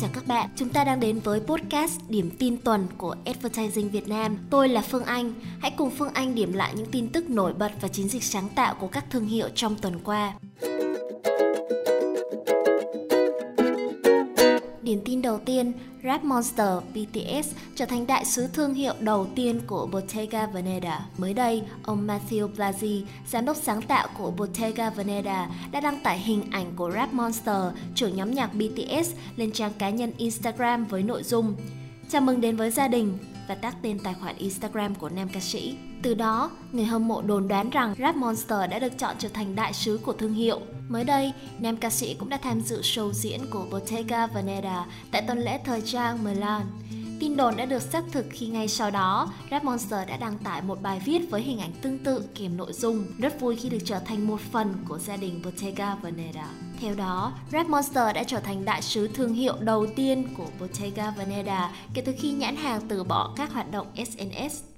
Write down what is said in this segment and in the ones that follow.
Chào các bạn, chúng ta đang đến với podcast Điểm tin tuần của Advertising Việt Nam. Tôi là Phương Anh. Hãy cùng Phương Anh điểm lại những tin tức nổi bật và chiến dịch sáng tạo của các thương hiệu trong tuần qua. Điển tin đầu tiên, Rap Monster BTS trở thành đại sứ thương hiệu đầu tiên của Bottega Veneta. Mới đây, ông Matthew Blasi, giám đốc sáng tạo của Bottega Veneta, đã đăng tải hình ảnh của Rap Monster, trưởng nhóm nhạc BTS, lên trang cá nhân Instagram với nội dung Chào mừng đến với gia đình và tác tên tài khoản Instagram của nam ca sĩ. Từ đó, người hâm mộ đồn đoán rằng Rap Monster đã được chọn trở thành đại sứ của thương hiệu. Mới đây, nam ca sĩ cũng đã tham dự show diễn của Bottega Veneta tại tuần lễ thời trang Milan. Tin đồn đã được xác thực khi ngay sau đó, Rap Monster đã đăng tải một bài viết với hình ảnh tương tự kèm nội dung rất vui khi được trở thành một phần của gia đình Bottega Veneta. Theo đó, Rap Monster đã trở thành đại sứ thương hiệu đầu tiên của Bottega Veneta kể từ khi nhãn hàng từ bỏ các hoạt động SNS.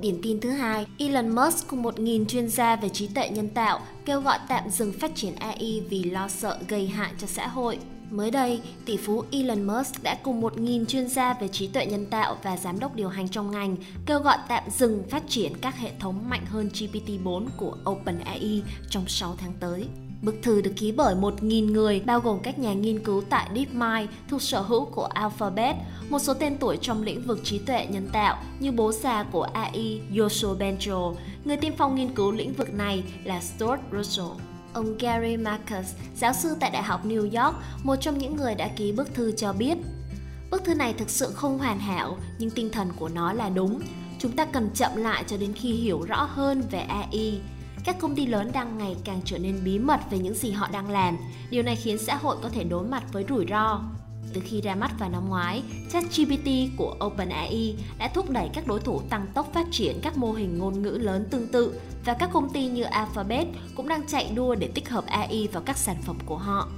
Điển tin thứ hai, Elon Musk cùng 1.000 chuyên gia về trí tuệ nhân tạo kêu gọi tạm dừng phát triển AI vì lo sợ gây hại cho xã hội. Mới đây, tỷ phú Elon Musk đã cùng 1.000 chuyên gia về trí tuệ nhân tạo và giám đốc điều hành trong ngành kêu gọi tạm dừng phát triển các hệ thống mạnh hơn GPT-4 của OpenAI trong 6 tháng tới. Bức thư được ký bởi 1.000 người, bao gồm các nhà nghiên cứu tại DeepMind thuộc sở hữu của Alphabet, một số tên tuổi trong lĩnh vực trí tuệ nhân tạo như bố già của AI Yoshua Bengio. Người tiên phong nghiên cứu lĩnh vực này là Stuart Russell. Ông Gary Marcus, giáo sư tại Đại học New York, một trong những người đã ký bức thư cho biết Bức thư này thực sự không hoàn hảo, nhưng tinh thần của nó là đúng. Chúng ta cần chậm lại cho đến khi hiểu rõ hơn về AI các công ty lớn đang ngày càng trở nên bí mật về những gì họ đang làm. Điều này khiến xã hội có thể đối mặt với rủi ro. Từ khi ra mắt vào năm ngoái, ChatGPT của OpenAI đã thúc đẩy các đối thủ tăng tốc phát triển các mô hình ngôn ngữ lớn tương tự và các công ty như Alphabet cũng đang chạy đua để tích hợp AI vào các sản phẩm của họ.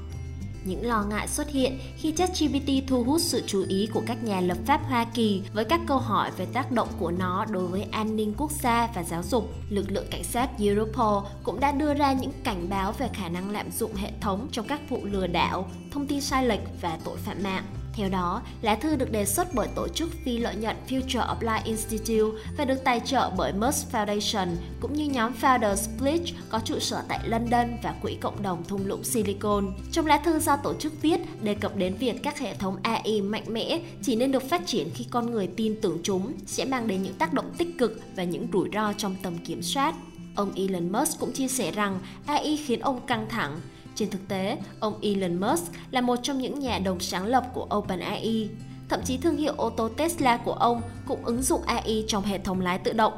Những lo ngại xuất hiện khi ChatGPT thu hút sự chú ý của các nhà lập pháp Hoa Kỳ với các câu hỏi về tác động của nó đối với an ninh quốc gia và giáo dục. Lực lượng cảnh sát Europol cũng đã đưa ra những cảnh báo về khả năng lạm dụng hệ thống trong các vụ lừa đảo, thông tin sai lệch và tội phạm mạng. Theo đó, lá thư được đề xuất bởi tổ chức phi lợi nhuận Future of Life Institute và được tài trợ bởi Musk Foundation cũng như nhóm Founders Pledge có trụ sở tại London và Quỹ Cộng đồng Thung lũng Silicon. Trong lá thư do tổ chức viết đề cập đến việc các hệ thống AI mạnh mẽ chỉ nên được phát triển khi con người tin tưởng chúng sẽ mang đến những tác động tích cực và những rủi ro trong tầm kiểm soát. Ông Elon Musk cũng chia sẻ rằng AI khiến ông căng thẳng trên thực tế, ông Elon Musk là một trong những nhà đồng sáng lập của OpenAI. Thậm chí thương hiệu ô tô Tesla của ông cũng ứng dụng AI trong hệ thống lái tự động.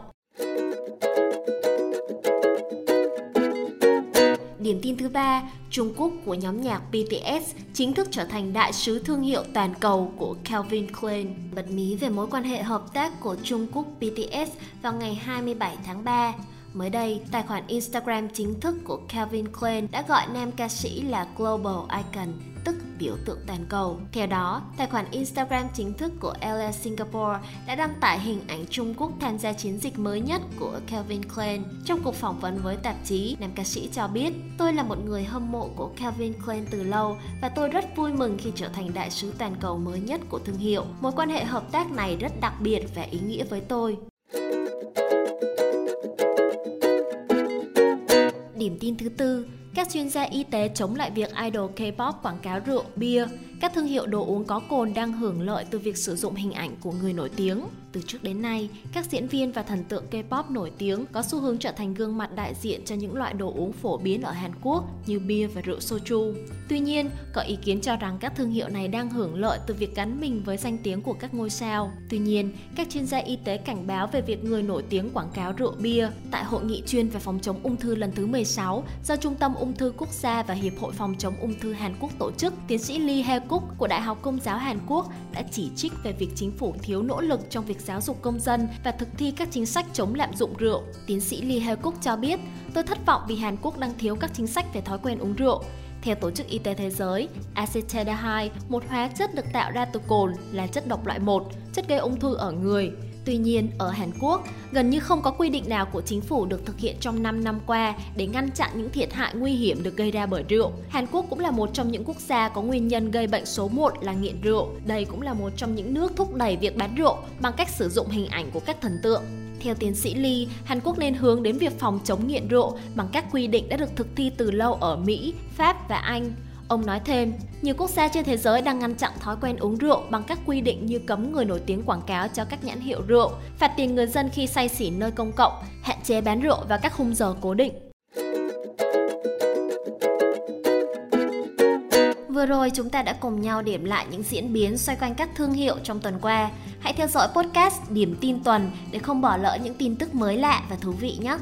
Điểm tin thứ ba, Trung Quốc của nhóm nhạc BTS chính thức trở thành đại sứ thương hiệu toàn cầu của Calvin Klein. Bật mí về mối quan hệ hợp tác của Trung Quốc BTS vào ngày 27 tháng 3. Mới đây, tài khoản Instagram chính thức của Calvin Klein đã gọi nam ca sĩ là Global Icon, tức biểu tượng toàn cầu. Theo đó, tài khoản Instagram chính thức của LA Singapore đã đăng tải hình ảnh Trung Quốc tham gia chiến dịch mới nhất của Calvin Klein. Trong cuộc phỏng vấn với tạp chí, nam ca sĩ cho biết, tôi là một người hâm mộ của Calvin Klein từ lâu và tôi rất vui mừng khi trở thành đại sứ toàn cầu mới nhất của thương hiệu. Mối quan hệ hợp tác này rất đặc biệt và ý nghĩa với tôi. Điểm tin thứ tư, các chuyên gia y tế chống lại việc idol K-pop quảng cáo rượu, bia. Các thương hiệu đồ uống có cồn đang hưởng lợi từ việc sử dụng hình ảnh của người nổi tiếng. Từ trước đến nay, các diễn viên và thần tượng K-pop nổi tiếng có xu hướng trở thành gương mặt đại diện cho những loại đồ uống phổ biến ở Hàn Quốc như bia và rượu soju. Tuy nhiên, có ý kiến cho rằng các thương hiệu này đang hưởng lợi từ việc gắn mình với danh tiếng của các ngôi sao. Tuy nhiên, các chuyên gia y tế cảnh báo về việc người nổi tiếng quảng cáo rượu bia tại hội nghị chuyên về phòng chống ung thư lần thứ 16 do Trung tâm Ung thư Quốc gia và Hiệp hội Phòng chống ung thư Hàn Quốc tổ chức, tiến sĩ Lee Hae-kuk của Đại học Công giáo Hàn Quốc đã chỉ trích về việc chính phủ thiếu nỗ lực trong việc giáo dục công dân và thực thi các chính sách chống lạm dụng rượu. Tiến sĩ Lee Hae-kuk cho biết, tôi thất vọng vì Hàn Quốc đang thiếu các chính sách về thói quen uống rượu. Theo Tổ chức Y tế Thế giới, acetaldehyde, một hóa chất được tạo ra từ cồn, là chất độc loại 1, chất gây ung thư ở người. Tuy nhiên, ở Hàn Quốc, gần như không có quy định nào của chính phủ được thực hiện trong 5 năm qua để ngăn chặn những thiệt hại nguy hiểm được gây ra bởi rượu. Hàn Quốc cũng là một trong những quốc gia có nguyên nhân gây bệnh số 1 là nghiện rượu. Đây cũng là một trong những nước thúc đẩy việc bán rượu bằng cách sử dụng hình ảnh của các thần tượng. Theo tiến sĩ Lee, Hàn Quốc nên hướng đến việc phòng chống nghiện rượu bằng các quy định đã được thực thi từ lâu ở Mỹ, Pháp và Anh. Ông nói thêm, nhiều quốc gia trên thế giới đang ngăn chặn thói quen uống rượu bằng các quy định như cấm người nổi tiếng quảng cáo cho các nhãn hiệu rượu, phạt tiền người dân khi say xỉn nơi công cộng, hạn chế bán rượu vào các khung giờ cố định. Vừa rồi chúng ta đã cùng nhau điểm lại những diễn biến xoay quanh các thương hiệu trong tuần qua. Hãy theo dõi podcast Điểm tin tuần để không bỏ lỡ những tin tức mới lạ và thú vị nhé.